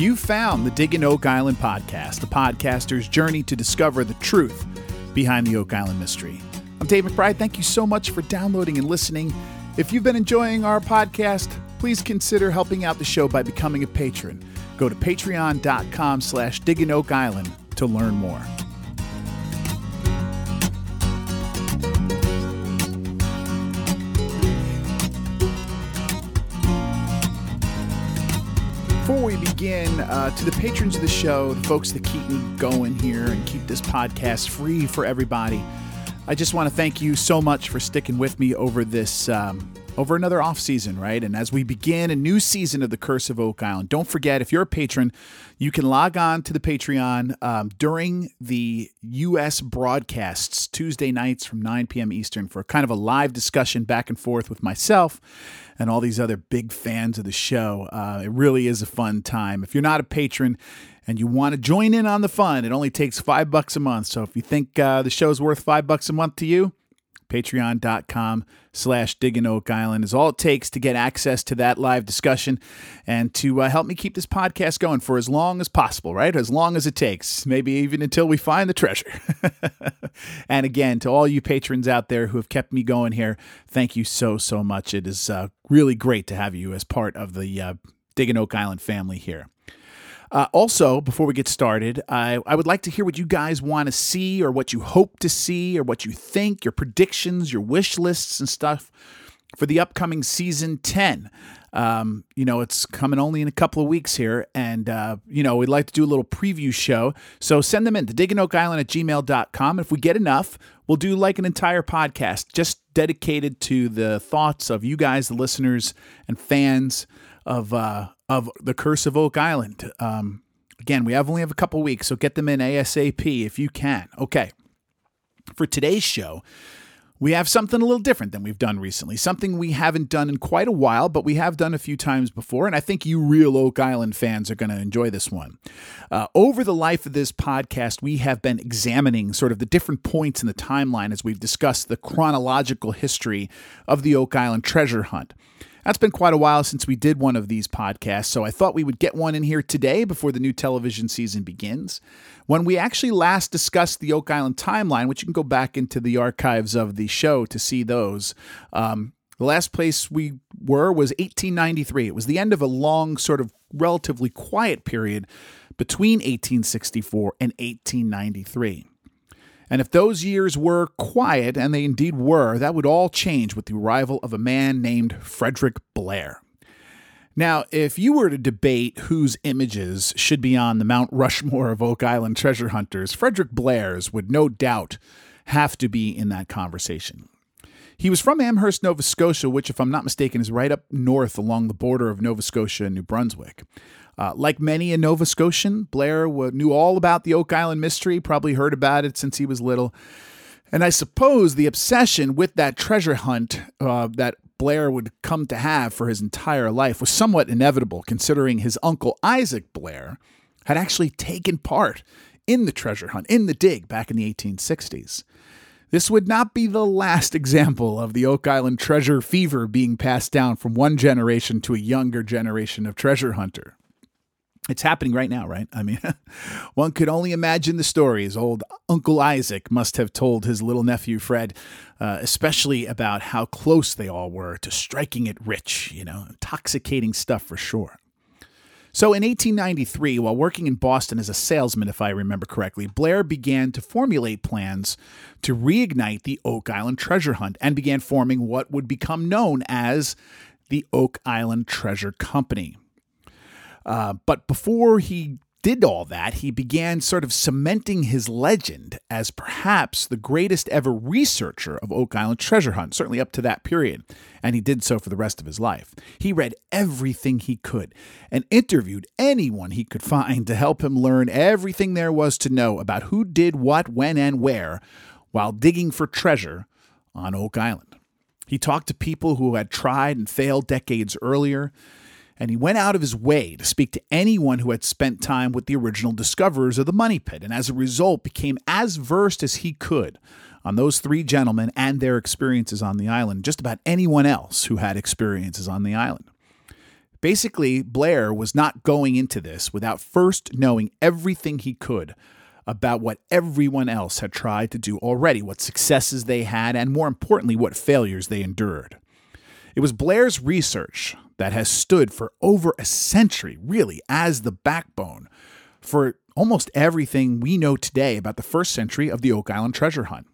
You found the Digging Oak Island podcast, the podcaster's journey to discover the truth behind the Oak Island mystery. I'm Dave McBride. Thank you so much for downloading and listening. If you've been enjoying our podcast, please consider helping out the show by becoming a patron. Go to patreon.com slash digging oak island to learn more. We begin, uh, to the patrons of the show, the folks that keep me going here and keep this podcast free for everybody, I just want to thank you so much for sticking with me over this um, over another off season, right? And as we begin a new season of the Curse of Oak Island, don't forget if you're a patron, you can log on to the Patreon um, during the U.S. broadcasts Tuesday nights from 9 p.m. Eastern for kind of a live discussion back and forth with myself and all these other big fans of the show. Uh, it really is a fun time. If you're not a patron, and you want to join in on the fun, it only takes five bucks a month. So if you think uh, the show's worth five bucks a month to you, patreon.com slash digging oak island is all it takes to get access to that live discussion and to uh, help me keep this podcast going for as long as possible right? As long as it takes maybe even until we find the treasure. And again to all you patrons out there who have kept me going here thank you so so much. It is uh, really great to have you as part of the uh, oak island family here uh, also, before we get started, I, I would like to hear what you guys want to see or what you hope to see or what you think, your predictions, your wish lists and stuff for the upcoming season 10. Um, you know, it's coming only in a couple of weeks here, and, uh, you know, we'd like to do a little preview show. So send them in to digginoakisland at gmail.com. If we get enough, we'll do like an entire podcast just dedicated to the thoughts of you guys, the listeners and fans of uh, of the Curse of Oak Island. Um, again, we have only have a couple weeks, so get them in ASAP if you can. Okay, for today's show, we have something a little different than we've done recently. Something we haven't done in quite a while, but we have done a few times before, and I think you real Oak Island fans are going to enjoy this one. Uh, over the life of this podcast, we have been examining sort of the different points in the timeline as we've discussed the chronological history of the Oak Island treasure hunt. That's been quite a while since we did one of these podcasts, so I thought we would get one in here today before the new television season begins. When we actually last discussed the Oak Island timeline, which you can go back into the archives of the show to see those, um, the last place we were was 1893. It was the end of a long, sort of relatively quiet period between 1864 and 1893. And if those years were quiet, and they indeed were, that would all change with the arrival of a man named Frederick Blair. Now, if you were to debate whose images should be on the Mount Rushmore of Oak Island treasure hunters, Frederick Blair's would no doubt have to be in that conversation. He was from Amherst, Nova Scotia, which, if I'm not mistaken, is right up north along the border of Nova Scotia and New Brunswick. Uh, like many a Nova Scotian, Blair knew all about the Oak Island mystery, probably heard about it since he was little. And I suppose the obsession with that treasure hunt uh, that Blair would come to have for his entire life was somewhat inevitable, considering his uncle Isaac Blair had actually taken part in the treasure hunt, in the dig, back in the 1860s. This would not be the last example of the Oak Island treasure fever being passed down from one generation to a younger generation of treasure hunter. It's happening right now, right? I mean, one could only imagine the stories old Uncle Isaac must have told his little nephew Fred, uh, especially about how close they all were to striking it rich, you know, intoxicating stuff for sure. So in 1893, while working in Boston as a salesman, if I remember correctly, Blair began to formulate plans to reignite the Oak Island treasure hunt and began forming what would become known as the Oak Island Treasure Company. Uh, but before he did all that, he began sort of cementing his legend as perhaps the greatest ever researcher of Oak Island treasure hunt, certainly up to that period, and he did so for the rest of his life. He read everything he could and interviewed anyone he could find to help him learn everything there was to know about who did what, when, and where while digging for treasure on Oak Island. He talked to people who had tried and failed decades earlier and he went out of his way to speak to anyone who had spent time with the original discoverers of the Money Pit, and as a result became as versed as he could on those three gentlemen and their experiences on the island, just about anyone else who had experiences on the island. Basically, Blair was not going into this without first knowing everything he could about what everyone else had tried to do already, what successes they had, and more importantly, what failures they endured. It was Blair's research that has stood for over a century, really, as the backbone for almost everything we know today about the first century of the Oak Island treasure hunt.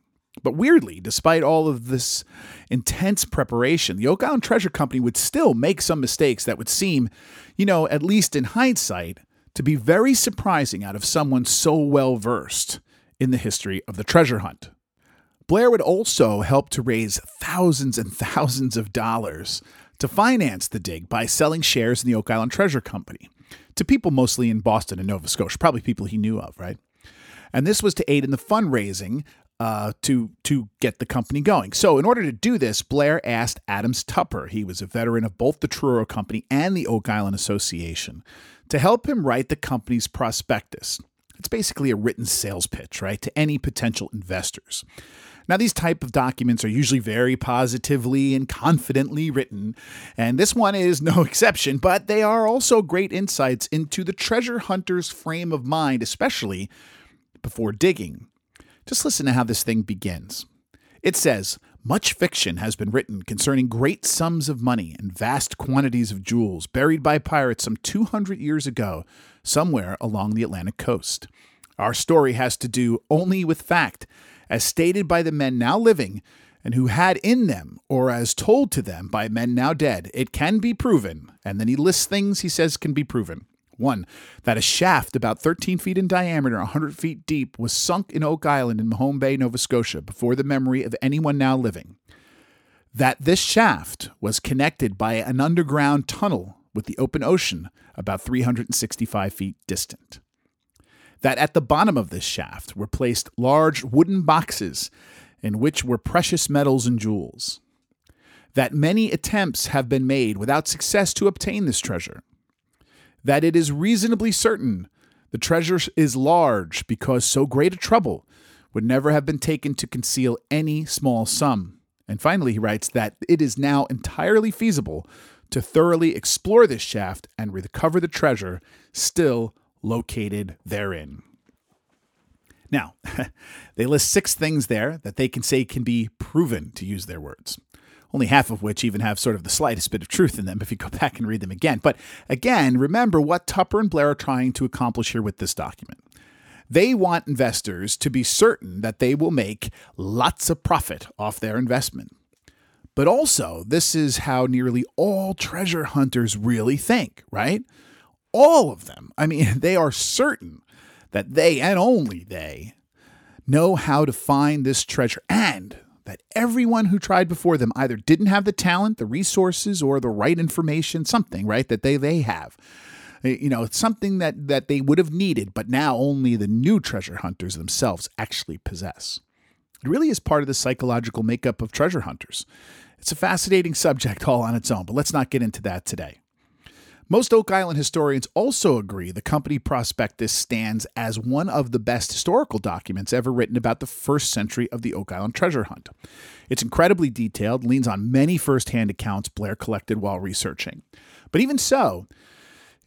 But weirdly, despite all of this intense preparation, the Oak Island Treasure Company would still make some mistakes that would seem, you know, at least in hindsight, to be very surprising out of someone so well versed in the history of the treasure hunt. Blair would also help to raise thousands and thousands of dollars to finance the dig by selling shares in the Oak Island Treasure Company to people mostly in Boston and Nova Scotia, probably people he knew of, right? And this was to aid in the fundraising uh, to to get the company going. So, in order to do this, Blair asked Adams Tupper, he was a veteran of both the Truro Company and the Oak Island Association, to help him write the company's prospectus. It's basically a written sales pitch, right, to any potential investors. Now, these type of documents are usually very positively and confidently written, and this one is no exception, but they are also great insights into the treasure hunter's frame of mind, especially before digging. Just listen to how this thing begins. It says, much fiction has been written concerning great sums of money and vast quantities of jewels buried by pirates some 200 years ago, somewhere along the Atlantic coast. Our story has to do only with fact, as stated by the men now living and who had in them, or as told to them by men now dead. It can be proven. And then he lists things he says can be proven. One, that a shaft about 13 feet in diameter, 100 feet deep, was sunk in Oak Island in Mahone Bay, Nova Scotia, before the memory of anyone now living. That this shaft was connected by an underground tunnel with the open ocean about 365 feet distant. That at the bottom of this shaft were placed large wooden boxes in which were precious metals and jewels. That many attempts have been made without success to obtain this treasure that it is reasonably certain the treasure is large because so great a trouble would never have been taken to conceal any small sum. And finally, he writes that it is now entirely feasible to thoroughly explore this shaft and recover the treasure still located therein. Now, they list six things there that they can say can be proven, to use their words only half of which even have sort of the slightest bit of truth in them if you go back and read them again. But again, remember what Tupper and Blair are trying to accomplish here with this document. They want investors to be certain that they will make lots of profit off their investment. But also, this is how nearly all treasure hunters really think, right? All of them. I mean, they are certain that they and only they know how to find this treasure and that everyone who tried before them either didn't have the talent, the resources, or the right information, something, right, that they, they have. Eh, you know, it's something that, that they would have needed, but now only the new treasure hunters themselves actually possess. It really is part of the psychological makeup of treasure hunters. It's a fascinating subject all on its own, but let's not get into that today. Most Oak Island historians also agree the company prospectus stands as one of the best historical documents ever written about the first century of the Oak Island treasure hunt. It's incredibly detailed, leans on many firsthand accounts Blair collected while researching. But even so,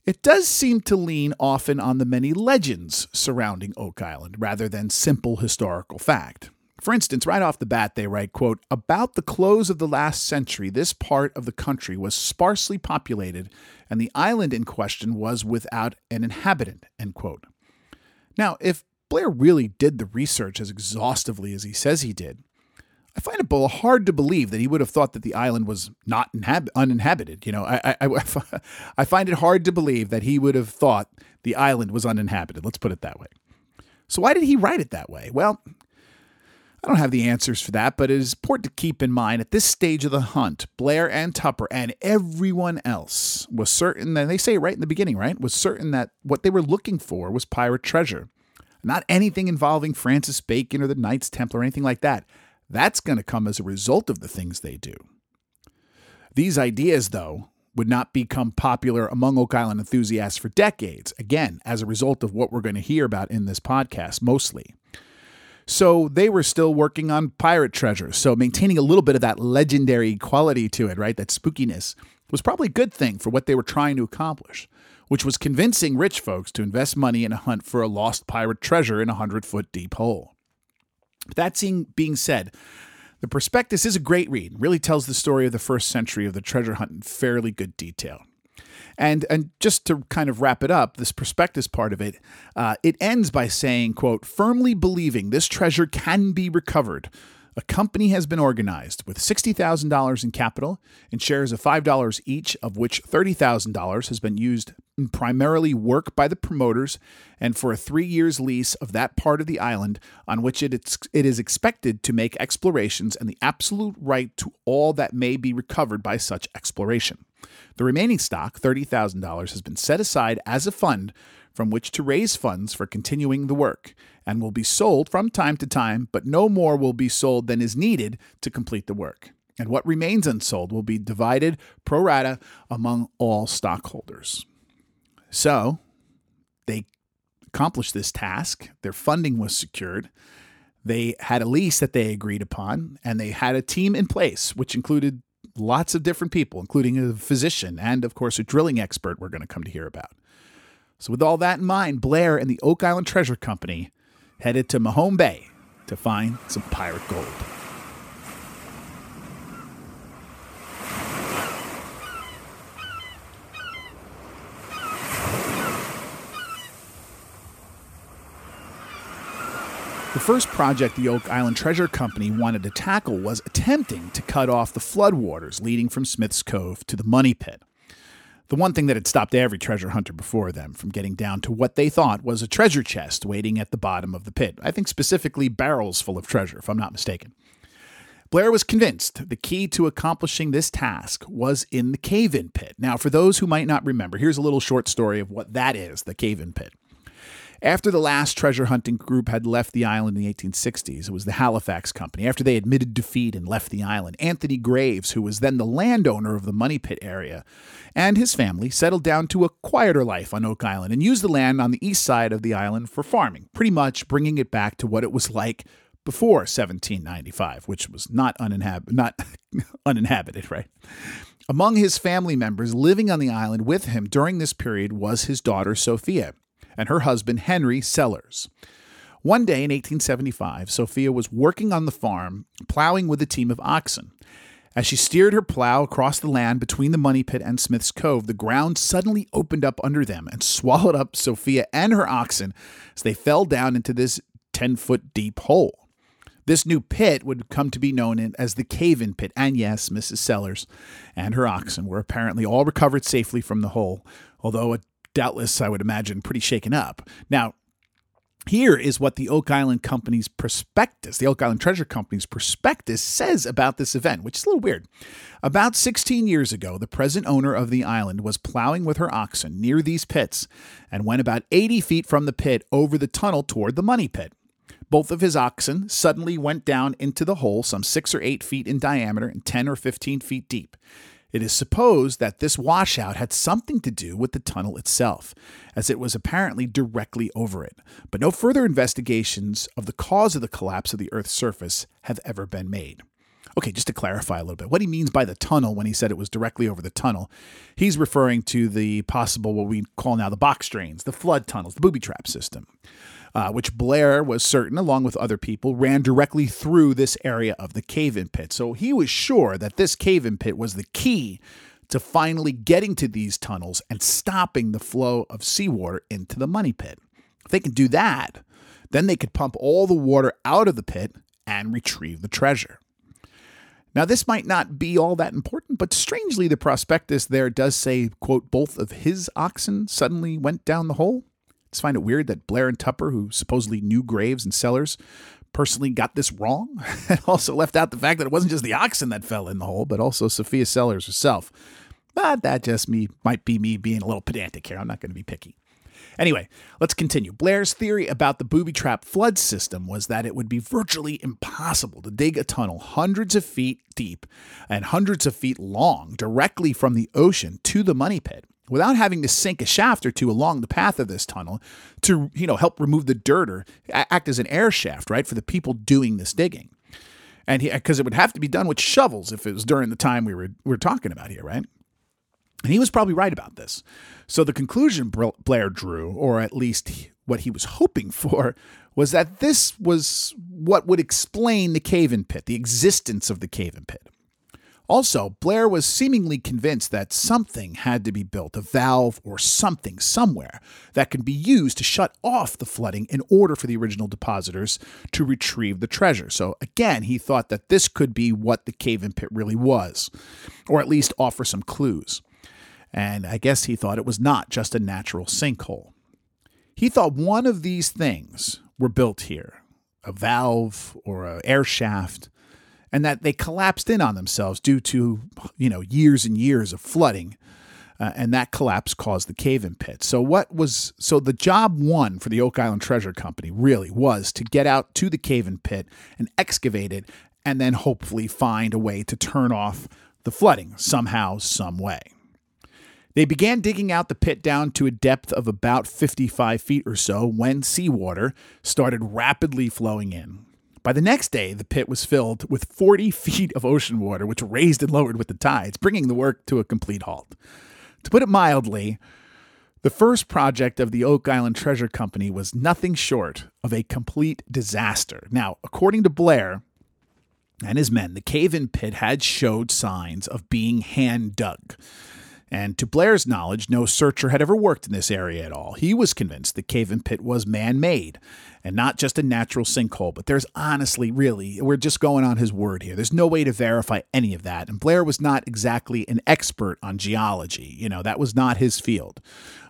it does seem to lean often on the many legends surrounding Oak Island rather than simple historical fact. For instance, right off the bat, they write, quote, About the close of the last century, this part of the country was sparsely populated, and the island in question was without an inhabitant, end quote. Now, if Blair really did the research as exhaustively as he says he did, I find it hard to believe that he would have thought that the island was not inhab- uninhabited. You know, I, I, I, I find it hard to believe that he would have thought the island was uninhabited. Let's put it that way. So, why did he write it that way? Well, I don't have the answers for that, but it is important to keep in mind at this stage of the hunt, Blair and Tupper and everyone else was certain, and they say right in the beginning, right? Was certain that what they were looking for was pirate treasure, not anything involving Francis Bacon or the Knights Templar or anything like that. That's going to come as a result of the things they do. These ideas, though, would not become popular among Oak Island enthusiasts for decades, again, as a result of what we're going to hear about in this podcast mostly. So they were still working on pirate treasure. So maintaining a little bit of that legendary quality to it, right? That spookiness was probably a good thing for what they were trying to accomplish, which was convincing rich folks to invest money in a hunt for a lost pirate treasure in a hundred foot deep hole. But That being said, the prospectus is a great read, really tells the story of the first century of the treasure hunt in fairly good detail. And and just to kind of wrap it up, this prospectus part of it, uh, it ends by saying, "quote Firmly believing this treasure can be recovered." A company has been organized with $60,000 in capital and shares of $5 each, of which $30,000 has been used in primarily work by the promoters and for a three years lease of that part of the island on which it is expected to make explorations and the absolute right to all that may be recovered by such exploration. The remaining stock, $30,000, has been set aside as a fund from which to raise funds for continuing the work and will be sold from time to time, but no more will be sold than is needed to complete the work. And what remains unsold will be divided pro rata among all stockholders. So they accomplished this task, their funding was secured. They had a lease that they agreed upon, and they had a team in place, which included lots of different people, including a physician and, of course, a drilling expert we're going to come to hear about. So, with all that in mind, Blair and the Oak Island Treasure Company headed to Mahone Bay to find some pirate gold. The first project the Oak Island Treasure Company wanted to tackle was attempting to cut off the floodwaters leading from Smith's Cove to the Money Pit the one thing that had stopped every treasure hunter before them from getting down to what they thought was a treasure chest waiting at the bottom of the pit. I think specifically barrels full of treasure, if I'm not mistaken. Blair was convinced the key to accomplishing this task was in the cave in pit. Now, for those who might not remember, here's a little short story of what that is the cave in pit. After the last treasure hunting group had left the island in the 1860s, it was the Halifax Company. After they admitted defeat and left the island, Anthony Graves, who was then the landowner of the Money Pit area, and his family settled down to a quieter life on Oak Island and used the land on the east side of the island for farming, pretty much bringing it back to what it was like before 1795, which was not, uninhab- not uninhabited, right? Among his family members living on the island with him during this period was his daughter Sophia and her husband Henry Sellers. One day in 1875, Sophia was working on the farm, plowing with a team of oxen. As she steered her plow across the land between the Money Pit and Smith's Cove, the ground suddenly opened up under them and swallowed up Sophia and her oxen as they fell down into this 10 foot deep hole. This new pit would come to be known as the Cave In Pit, and yes, Mrs. Sellers and her oxen were apparently all recovered safely from the hole, although a doubtless, I would imagine, pretty shaken up. Now, here is what the Oak Island Company's prospectus, the Oak Island Treasure Company's prospectus says about this event, which is a little weird. About 16 years ago, the present owner of the island was plowing with her oxen near these pits and went about 80 feet from the pit over the tunnel toward the money pit. Both of his oxen suddenly went down into the hole, some six or eight feet in diameter and 10 or 15 feet deep. It is supposed that this washout had something to do with the tunnel itself, as it was apparently directly over it. But no further investigations of the cause of the collapse of the Earth's surface have ever been made. Okay, just to clarify a little bit, what he means by the tunnel when he said it was directly over the tunnel, he's referring to the possible, what we call now the box drains, the flood tunnels, the booby trap system uh, which Blair was certain, along with other people, ran directly through this area of the cave in pit. So he was sure that this cave in pit was the key to finally getting to these tunnels and stopping the flow of seawater into the money pit. If they can do that, then they could pump all the water out of the pit and retrieve the treasure. Now, this might not be all that important, but strangely, the prospectus there does say, quote, both of his oxen suddenly went down the hole just find it weird that Blair and Tupper, who supposedly knew Graves and Sellers, personally got this wrong and also left out the fact that it wasn't just the oxen that fell in the hole, but also Sophia Sellers herself. But that just me might be me being a little pedantic here. I'm not going to be picky. Anyway, let's continue. Blair's theory about the booby trap flood system was that it would be virtually impossible to dig a tunnel hundreds of feet deep and hundreds of feet long directly from the ocean to the money pit without having to sink a shaft or two along the path of this tunnel to, you know, help remove the dirt or act as an air shaft, right, for the people doing this digging. And because it would have to be done with shovels if it was during the time we were we are talking about here, right? And he was probably right about this. So the conclusion Blair drew, or at least what he was hoping for, was that this was what would explain the cave in pit, the existence of the cave in pit. Also, Blair was seemingly convinced that something had to be built, a valve or something somewhere, that could be used to shut off the flooding in order for the original depositors to retrieve the treasure. So, again, he thought that this could be what the cave in pit really was, or at least offer some clues. And I guess he thought it was not just a natural sinkhole. He thought one of these things were built here a valve or an air shaft and that they collapsed in on themselves due to, you know, years and years of flooding. Uh, and that collapse caused the cave-in pit. So what was so the job one for the Oak Island Treasure Company really was to get out to the cave-in pit and excavate it and then hopefully find a way to turn off the flooding somehow some way. They began digging out the pit down to a depth of about 55 feet or so when seawater started rapidly flowing in. By the next day, the pit was filled with 40 feet of ocean water, which raised and lowered with the tides, bringing the work to a complete halt. To put it mildly, the first project of the Oak Island Treasure Company was nothing short of a complete disaster. Now, according to Blair and his men, the cave in pit had showed signs of being hand dug. And to Blair's knowledge, no searcher had ever worked in this area at all. He was convinced the cave in pit was man made and not just a natural sinkhole. But there's honestly, really, we're just going on his word here. There's no way to verify any of that. And Blair was not exactly an expert on geology. You know, that was not his field.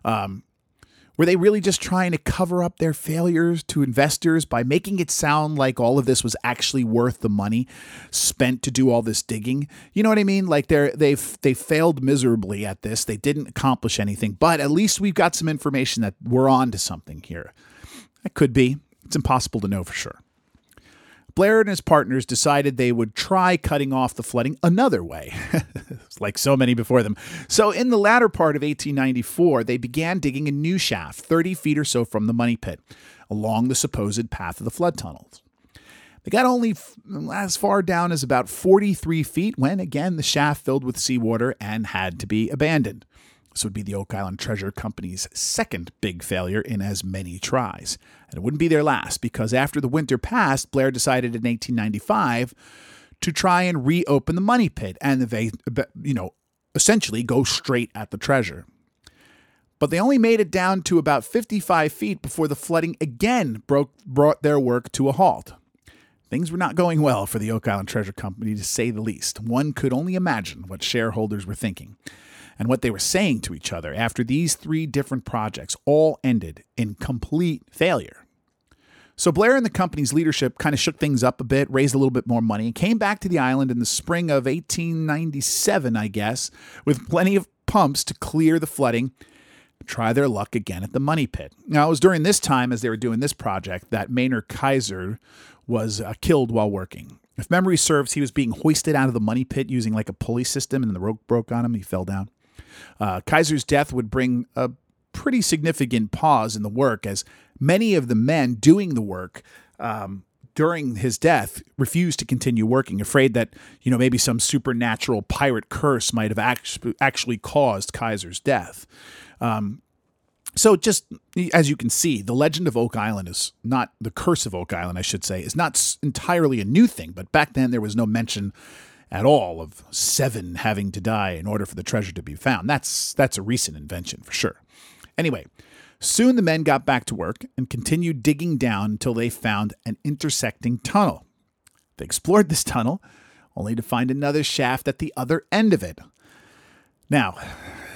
Um, were they really just trying to cover up their failures to investors by making it sound like all of this was actually worth the money spent to do all this digging? You know what I mean? Like they're they've they failed miserably at this. They didn't accomplish anything, but at least we've got some information that we're on to something here. That could be. It's impossible to know for sure. Blair and his partners decided they would try cutting off the flooding another way, like so many before them. So, in the latter part of 1894, they began digging a new shaft 30 feet or so from the money pit along the supposed path of the flood tunnels. They got only as far down as about 43 feet when, again, the shaft filled with seawater and had to be abandoned. This would be the Oak Island Treasure Company's second big failure in as many tries. And it wouldn't be their last because after the winter passed, Blair decided in 1895 to try and reopen the money pit and you know, essentially go straight at the treasure. But they only made it down to about 55 feet before the flooding again broke, brought their work to a halt. Things were not going well for the Oak Island Treasure Company, to say the least. One could only imagine what shareholders were thinking and what they were saying to each other after these three different projects all ended in complete failure. So Blair and the company's leadership kind of shook things up a bit, raised a little bit more money, and came back to the island in the spring of 1897, I guess, with plenty of pumps to clear the flooding, try their luck again at the money pit. Now, it was during this time, as they were doing this project, that Maynard Kaiser was uh, killed while working. If memory serves, he was being hoisted out of the money pit using like a pulley system, and the rope broke on him. He fell down. Uh, Kaiser's death would bring a pretty significant pause in the work, as many of the men doing the work um, during his death refused to continue working, afraid that you know maybe some supernatural pirate curse might have actually caused Kaiser's death. Um, so, just as you can see, the legend of Oak Island is not the curse of Oak Island, I should say, is not entirely a new thing. But back then, there was no mention at all of seven having to die in order for the treasure to be found. That's that's a recent invention for sure. Anyway, soon the men got back to work and continued digging down until they found an intersecting tunnel. They explored this tunnel only to find another shaft at the other end of it. Now,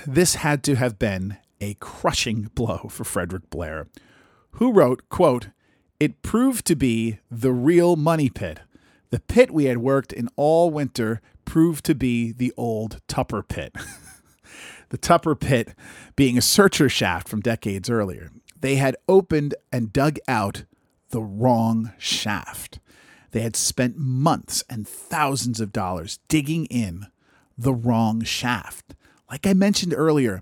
this had to have been a crushing blow for Frederick Blair, who wrote, quote, "It proved to be the real money pit." The pit we had worked in all winter proved to be the old Tupper pit. the Tupper pit being a searcher shaft from decades earlier. They had opened and dug out the wrong shaft. They had spent months and thousands of dollars digging in the wrong shaft. Like I mentioned earlier,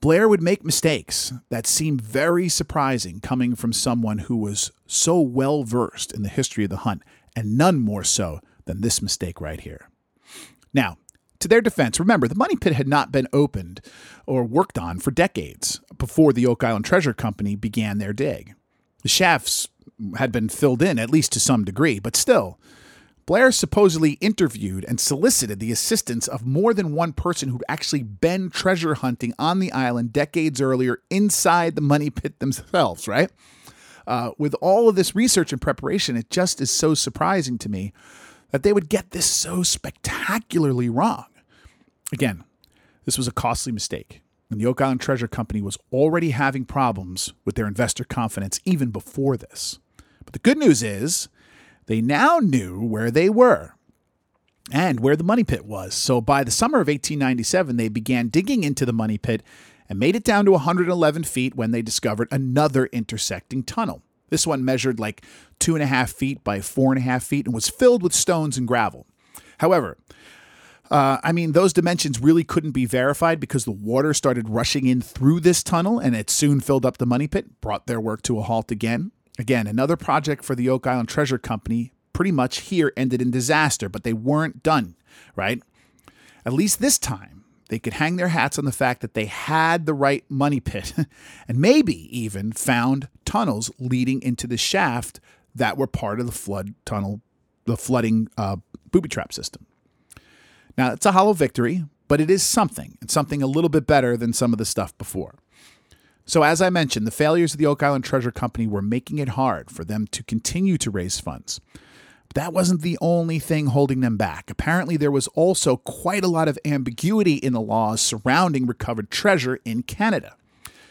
Blair would make mistakes that seemed very surprising coming from someone who was so well versed in the history of the hunt and none more so than this mistake right here. Now, To their defense, remember, the money pit had not been opened or worked on for decades before the Oak Island Treasure Company began their dig. The shafts had been filled in, at least to some degree, but still, Blair supposedly interviewed and solicited the assistance of more than one person who'd actually been treasure hunting on the island decades earlier inside the money pit themselves, right? Uh, with all of this research and preparation, it just is so surprising to me that they would get this so spectacularly wrong. Again, this was a costly mistake, and the Oak Island Treasure Company was already having problems with their investor confidence even before this. But the good news is they now knew where they were and where the money pit was. So by the summer of 1897, they began digging into the money pit and made it down to 111 feet when they discovered another intersecting tunnel. This one measured like two and a half feet by four and a half feet and was filled with stones and gravel. However, uh, I mean, those dimensions really couldn't be verified because the water started rushing in through this tunnel and it soon filled up the money pit, brought their work to a halt again. Again, another project for the Oak Island Treasure Company pretty much here ended in disaster, but they weren't done, right? At least this time, they could hang their hats on the fact that they had the right money pit and maybe even found tunnels leading into the shaft that were part of the flood tunnel, the flooding uh, booby trap system. Now, it's a hollow victory, but it is something, and something a little bit better than some of the stuff before. So, as I mentioned, the failures of the Oak Island Treasure Company were making it hard for them to continue to raise funds. That wasn't the only thing holding them back. Apparently, there was also quite a lot of ambiguity in the laws surrounding recovered treasure in Canada,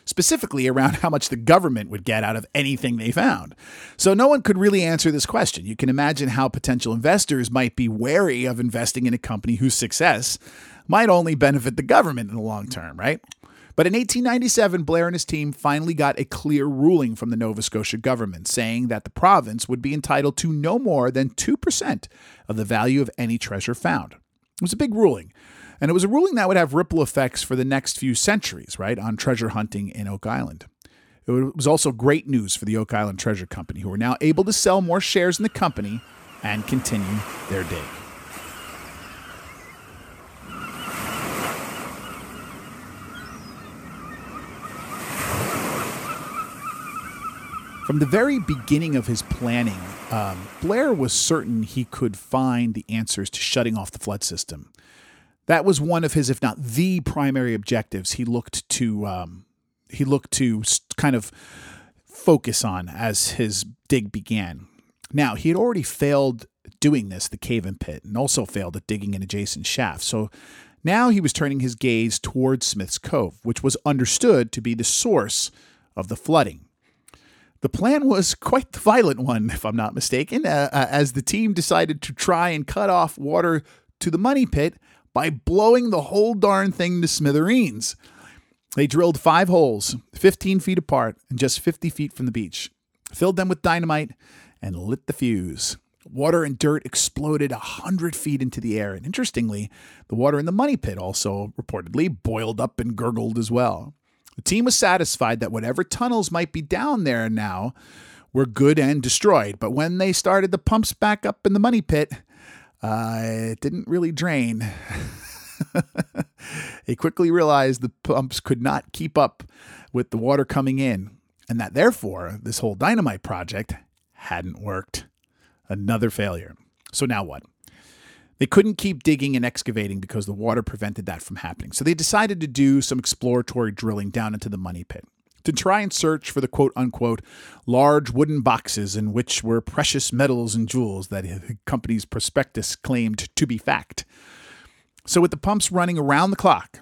specifically around how much the government would get out of anything they found. So, no one could really answer this question. You can imagine how potential investors might be wary of investing in a company whose success might only benefit the government in the long term, right? But in 1897, Blair and his team finally got a clear ruling from the Nova Scotia government saying that the province would be entitled to no more than 2% of the value of any treasure found. It was a big ruling. And it was a ruling that would have ripple effects for the next few centuries, right, on treasure hunting in Oak Island. It was also great news for the Oak Island Treasure Company, who were now able to sell more shares in the company and continue their dig. From the very beginning of his planning, um, Blair was certain he could find the answers to shutting off the flood system. That was one of his, if not the primary objectives. He looked to um, he looked to kind of focus on as his dig began. Now he had already failed doing this, the cave in pit, and also failed at digging an adjacent shaft. So now he was turning his gaze towards Smith's Cove, which was understood to be the source of the flooding. The plan was quite the violent one, if I'm not mistaken, uh, uh, as the team decided to try and cut off water to the money pit by blowing the whole darn thing to smithereens. They drilled five holes, 15 feet apart and just 50 feet from the beach, filled them with dynamite, and lit the fuse. Water and dirt exploded 100 feet into the air, and interestingly, the water in the money pit also reportedly boiled up and gurgled as well. The team was satisfied that whatever tunnels might be down there now were good and destroyed. But when they started the pumps back up in the money pit, uh, it didn't really drain. they quickly realized the pumps could not keep up with the water coming in, and that therefore this whole dynamite project hadn't worked. Another failure. So now what? They couldn't keep digging and excavating because the water prevented that from happening. So they decided to do some exploratory drilling down into the money pit to try and search for the quote unquote large wooden boxes in which were precious metals and jewels that the company's prospectus claimed to be fact. So, with the pumps running around the clock,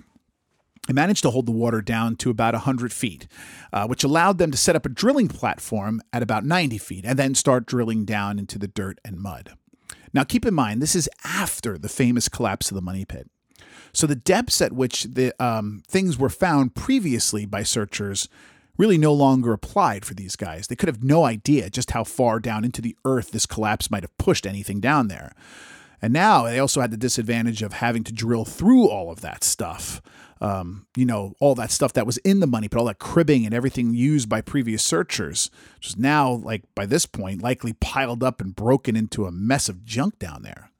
they managed to hold the water down to about 100 feet, uh, which allowed them to set up a drilling platform at about 90 feet and then start drilling down into the dirt and mud. Now, keep in mind, this is after the famous collapse of the money pit. So the depths at which the um, things were found previously by searchers really no longer applied for these guys. They could have no idea just how far down into the earth this collapse might have pushed anything down there. And now they also had the disadvantage of having to drill through all of that stuff um, you know, all that stuff that was in the money, but all that cribbing and everything used by previous searchers, which is now, like by this point, likely piled up and broken into a mess of junk down there.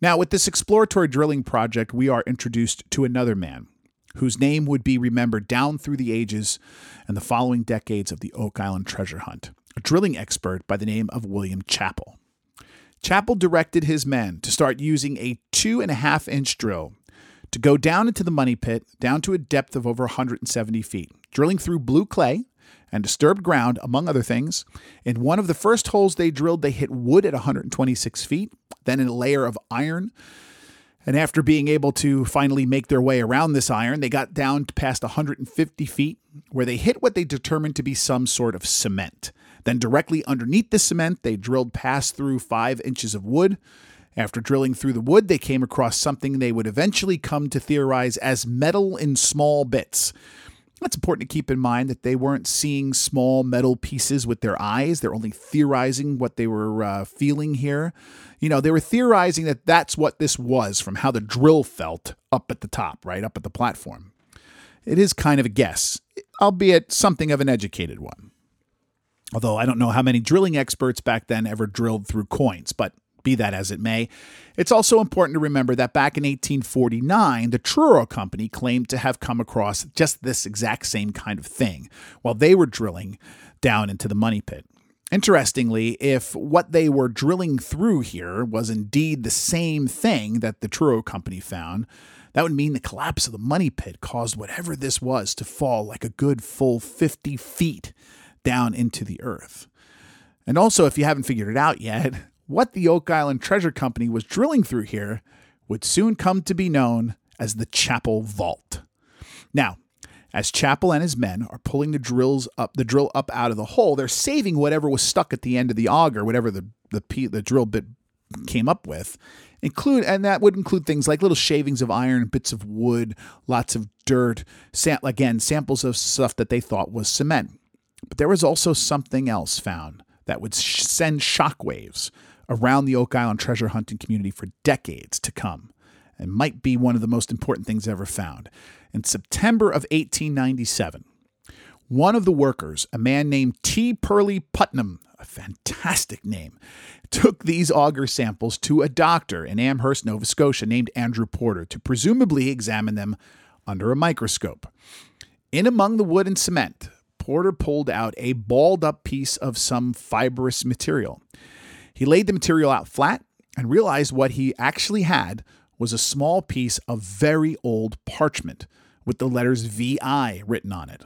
Now, with this exploratory drilling project, we are introduced to another man whose name would be remembered down through the ages and the following decades of the Oak Island treasure hunt, a drilling expert by the name of William Chappell. Chappell directed his men to start using a two and a half inch drill to go down into the money pit, down to a depth of over 170 feet, drilling through blue clay and disturbed ground, among other things. In one of the first holes they drilled, they hit wood at 126 feet, then a layer of iron. And after being able to finally make their way around this iron, they got down past 150 feet, where they hit what they determined to be some sort of cement. Then, directly underneath the cement, they drilled past through five inches of wood. After drilling through the wood, they came across something they would eventually come to theorize as metal in small bits. It's important to keep in mind that they weren't seeing small metal pieces with their eyes. They're only theorizing what they were uh, feeling here. You know, they were theorizing that that's what this was from how the drill felt up at the top, right? Up at the platform. It is kind of a guess, albeit something of an educated one. Although I don't know how many drilling experts back then ever drilled through coins, but be that as it may, it's also important to remember that back in 1849, the Truro Company claimed to have come across just this exact same kind of thing while they were drilling down into the money pit. Interestingly, if what they were drilling through here was indeed the same thing that the Truro Company found, that would mean the collapse of the money pit caused whatever this was to fall like a good full 50 feet down into the earth. And also, if you haven't figured it out yet, what the Oak Island Treasure Company was drilling through here would soon come to be known as the Chappell Vault. Now, as Chappell and his men are pulling the drills up, the drill up out of the hole, they're saving whatever was stuck at the end of the auger, whatever the the, the drill bit came up with. Include and that would include things like little shavings of iron, bits of wood, lots of dirt, sam- again samples of stuff that they thought was cement. But there was also something else found that would sh- send shockwaves around the Oak Island treasure hunting community for decades to come and might be one of the most important things ever found. In September of 1897, one of the workers, a man named T. Perley Putnam, a fantastic name, took these auger samples to a doctor in Amherst, Nova Scotia, named Andrew Porter, to presumably examine them under a microscope. In among the wood and cement, Porter pulled out a balled up piece of some fibrous material. He laid the material out flat and realized what he actually had was a small piece of very old parchment with the letters VI written on it.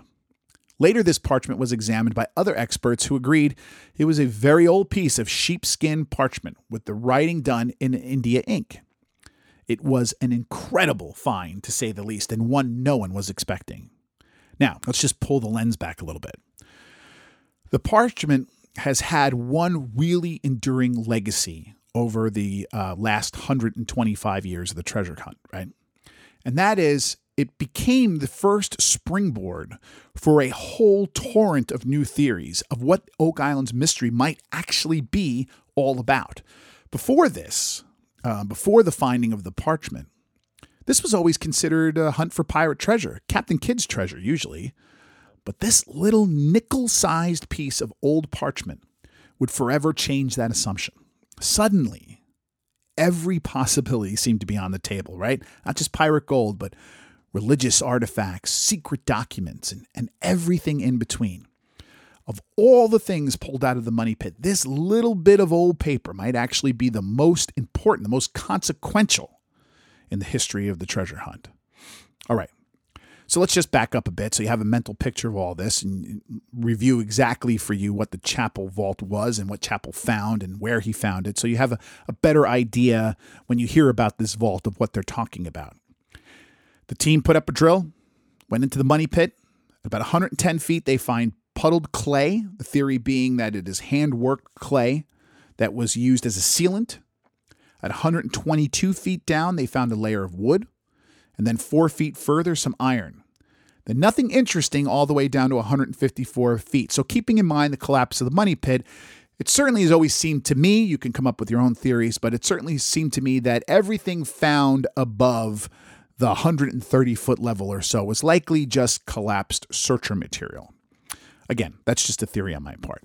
Later, this parchment was examined by other experts who agreed it was a very old piece of sheepskin parchment with the writing done in India ink. It was an incredible find, to say the least, and one no one was expecting. Now, let's just pull the lens back a little bit. The parchment has had one really enduring legacy over the uh, last 125 years of the treasure hunt, right? And that is it became the first springboard for a whole torrent of new theories of what Oak Island's mystery might actually be all about. Before this, uh, before the finding of the parchment, this was always considered a hunt for pirate treasure, Captain Kidd's treasure, usually. But this little nickel sized piece of old parchment would forever change that assumption. Suddenly, every possibility seemed to be on the table, right? Not just pirate gold, but religious artifacts, secret documents, and, and everything in between. Of all the things pulled out of the money pit, this little bit of old paper might actually be the most important, the most consequential in the history of the treasure hunt. All right, so let's just back up a bit so you have a mental picture of all this and review exactly for you what the Chappell vault was and what Chappell found and where he found it. So you have a, a better idea when you hear about this vault of what they're talking about. The team put up a drill, went into the money pit. At about 110 feet, they find puddled clay, the theory being that it is hand worked clay that was used as a sealant. At 122 feet down, they found a layer of wood and then four feet further, some iron. Then nothing interesting all the way down to 154 feet. So, keeping in mind the collapse of the money pit, it certainly has always seemed to me, you can come up with your own theories, but it certainly seemed to me that everything found above the 130 foot level or so was likely just collapsed searcher material. Again, that's just a theory on my part.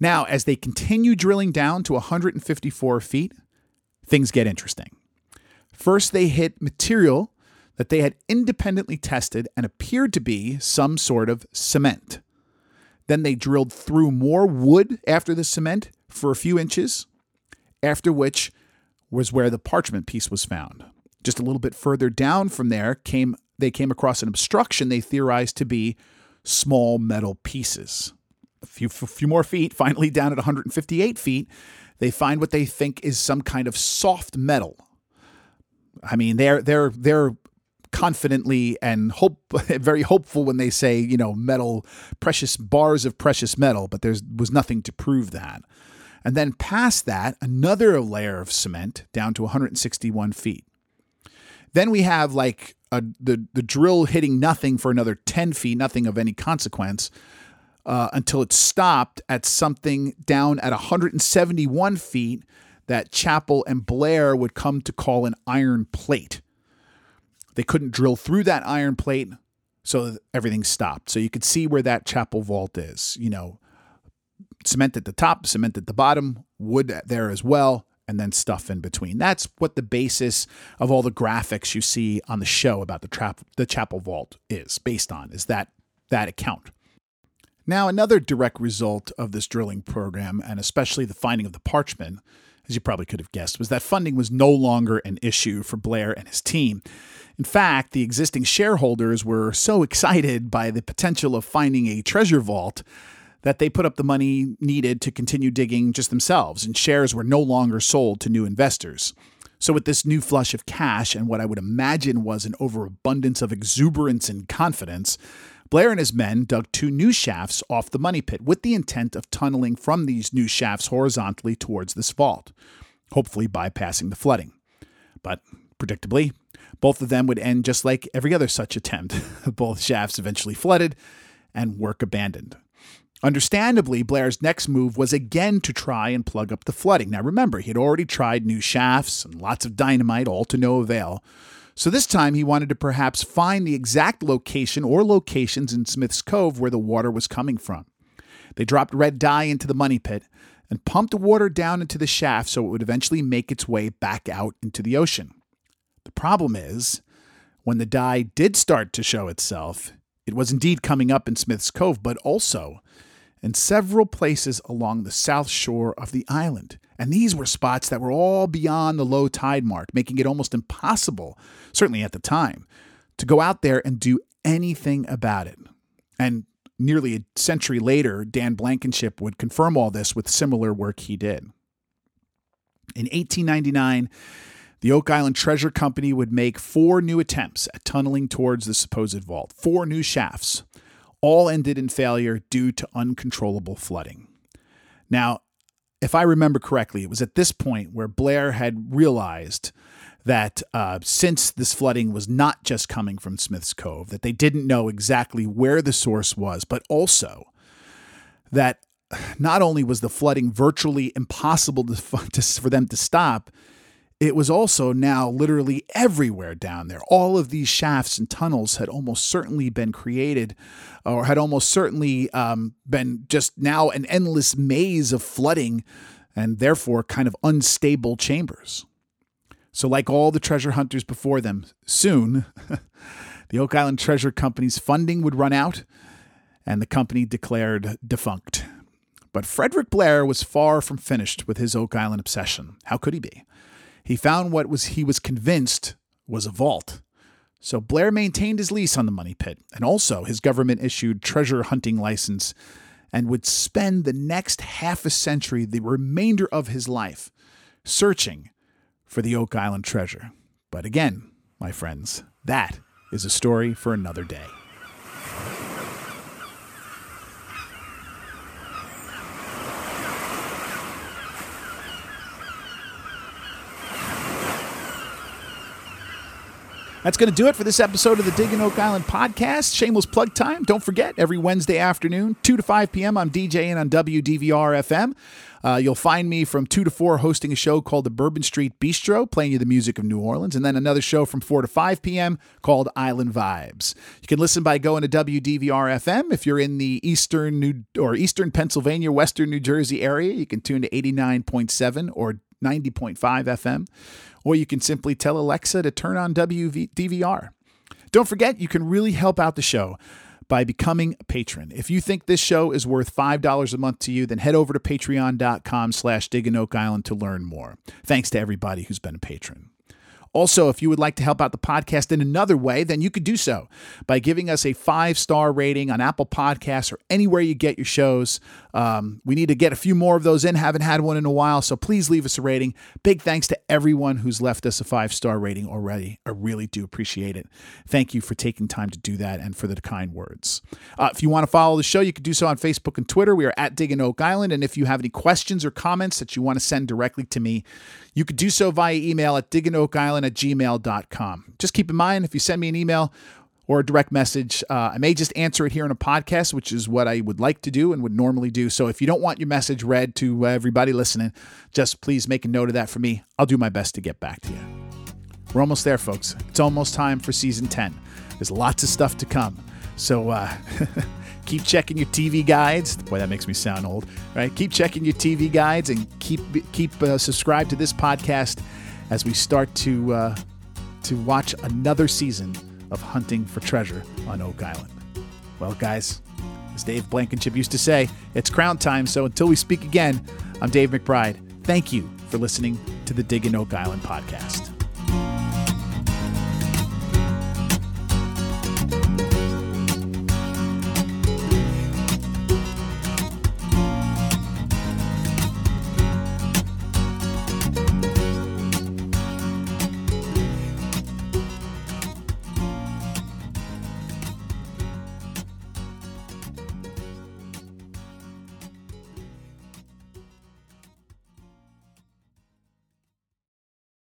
Now, as they continue drilling down to 154 feet, things get interesting. First, they hit material that they had independently tested and appeared to be some sort of cement. Then they drilled through more wood after the cement for a few inches, after which was where the parchment piece was found. Just a little bit further down from there came they came across an obstruction they theorized to be small metal pieces. A few, a few more feet, finally down at 158 feet, they find what they think is some kind of soft metal. I mean, they're they're they're confidently and hope very hopeful when they say you know metal precious bars of precious metal but there was nothing to prove that and then past that another layer of cement down to 161 feet then we have like a, the the drill hitting nothing for another 10 feet nothing of any consequence uh, until it stopped at something down at 171 feet that Chappell and Blair would come to call an iron plate. They couldn't drill through that iron plate, so everything stopped. So you could see where that Chappell vault is. You know, cement at the top, cement at the bottom, wood there as well, and then stuff in between. That's what the basis of all the graphics you see on the show about the trap the Chappell vault is based on. Is that that account? Now, another direct result of this drilling program, and especially the finding of the parchment, as you probably could have guessed, was that funding was no longer an issue for Blair and his team. In fact, the existing shareholders were so excited by the potential of finding a treasure vault that they put up the money needed to continue digging just themselves, and shares were no longer sold to new investors. So, with this new flush of cash and what I would imagine was an overabundance of exuberance and confidence, Blair and his men dug two new shafts off the money pit with the intent of tunneling from these new shafts horizontally towards this vault, hopefully bypassing the flooding. But predictably, both of them would end just like every other such attempt. Both shafts eventually flooded and work abandoned. Understandably, Blair's next move was again to try and plug up the flooding. Now remember, he had already tried new shafts and lots of dynamite, all to no avail. So this time he wanted to perhaps find the exact location or locations in Smith's Cove where the water was coming from. They dropped red dye into the money pit and pumped water down into the shaft so it would eventually make its way back out into the ocean. The problem is, when the dye did start to show itself, it was indeed coming up in Smith's Cove, but also in several places along the south shore of the island. And these were spots that were all beyond the low tide mark, making it almost impossible, certainly at the time, to go out there and do anything about it. And nearly a century later, Dan Blankenship would confirm all this with similar work he did. In 1899, the Oak Island Treasure Company would make four new attempts at tunneling towards the supposed vault, four new shafts. All ended in failure due to uncontrollable flooding. Now, if I remember correctly, it was at this point where Blair had realized that uh, since this flooding was not just coming from Smith's Cove, that they didn't know exactly where the source was, but also that not only was the flooding virtually impossible to, to, for them to stop, it was also now literally everywhere down there. All of these shafts and tunnels had almost certainly been created or had almost certainly um, been just now an endless maze of flooding and therefore kind of unstable chambers. So, like all the treasure hunters before them, soon the Oak Island Treasure Company's funding would run out and the company declared defunct. But Frederick Blair was far from finished with his Oak Island obsession. How could he be? He found what was he was convinced was a vault. So Blair maintained his lease on the money pit and also his government issued treasure hunting license and would spend the next half a century, the remainder of his life, searching for the Oak Island treasure. But again, my friends, that is a story for another day. That's going to do it for this episode of the Digging Oak Island podcast. Shameless plug time. Don't forget, every Wednesday afternoon, 2 to 5 p.m., I'm DJing on WDVR FM. Uh, you'll find me from 2 to 4 hosting a show called the Bourbon Street Bistro, playing you the music of New Orleans, and then another show from 4 to 5 p.m. called Island Vibes. You can listen by going to WDVR FM. If you're in the eastern New or eastern Pennsylvania, western New Jersey area, you can tune to 89.7 or 90.5 FM, or you can simply tell Alexa to turn on WDVR. Don't forget, you can really help out the show by becoming a patron. If you think this show is worth $5 a month to you, then head over to patreon.com slash Oak Island to learn more. Thanks to everybody who's been a patron. Also, if you would like to help out the podcast in another way, then you could do so by giving us a five star rating on Apple Podcasts or anywhere you get your shows. Um, we need to get a few more of those in. Haven't had one in a while, so please leave us a rating. Big thanks to everyone who's left us a five star rating already. I really do appreciate it. Thank you for taking time to do that and for the kind words. Uh, if you want to follow the show, you can do so on Facebook and Twitter. We are at Digging Oak Island. And if you have any questions or comments that you want to send directly to me, you could do so via email at digginoakisland at gmail.com. Just keep in mind, if you send me an email or a direct message, uh, I may just answer it here in a podcast, which is what I would like to do and would normally do. So if you don't want your message read to everybody listening, just please make a note of that for me. I'll do my best to get back to you. We're almost there, folks. It's almost time for season 10. There's lots of stuff to come. So, uh, keep checking your TV guides. Boy, that makes me sound old, right? Keep checking your TV guides and keep keep uh, subscribed to this podcast as we start to uh, to watch another season of hunting for treasure on Oak Island. Well, guys, as Dave Blankenship used to say, it's crown time. So until we speak again, I'm Dave McBride. Thank you for listening to the Digging Oak Island podcast.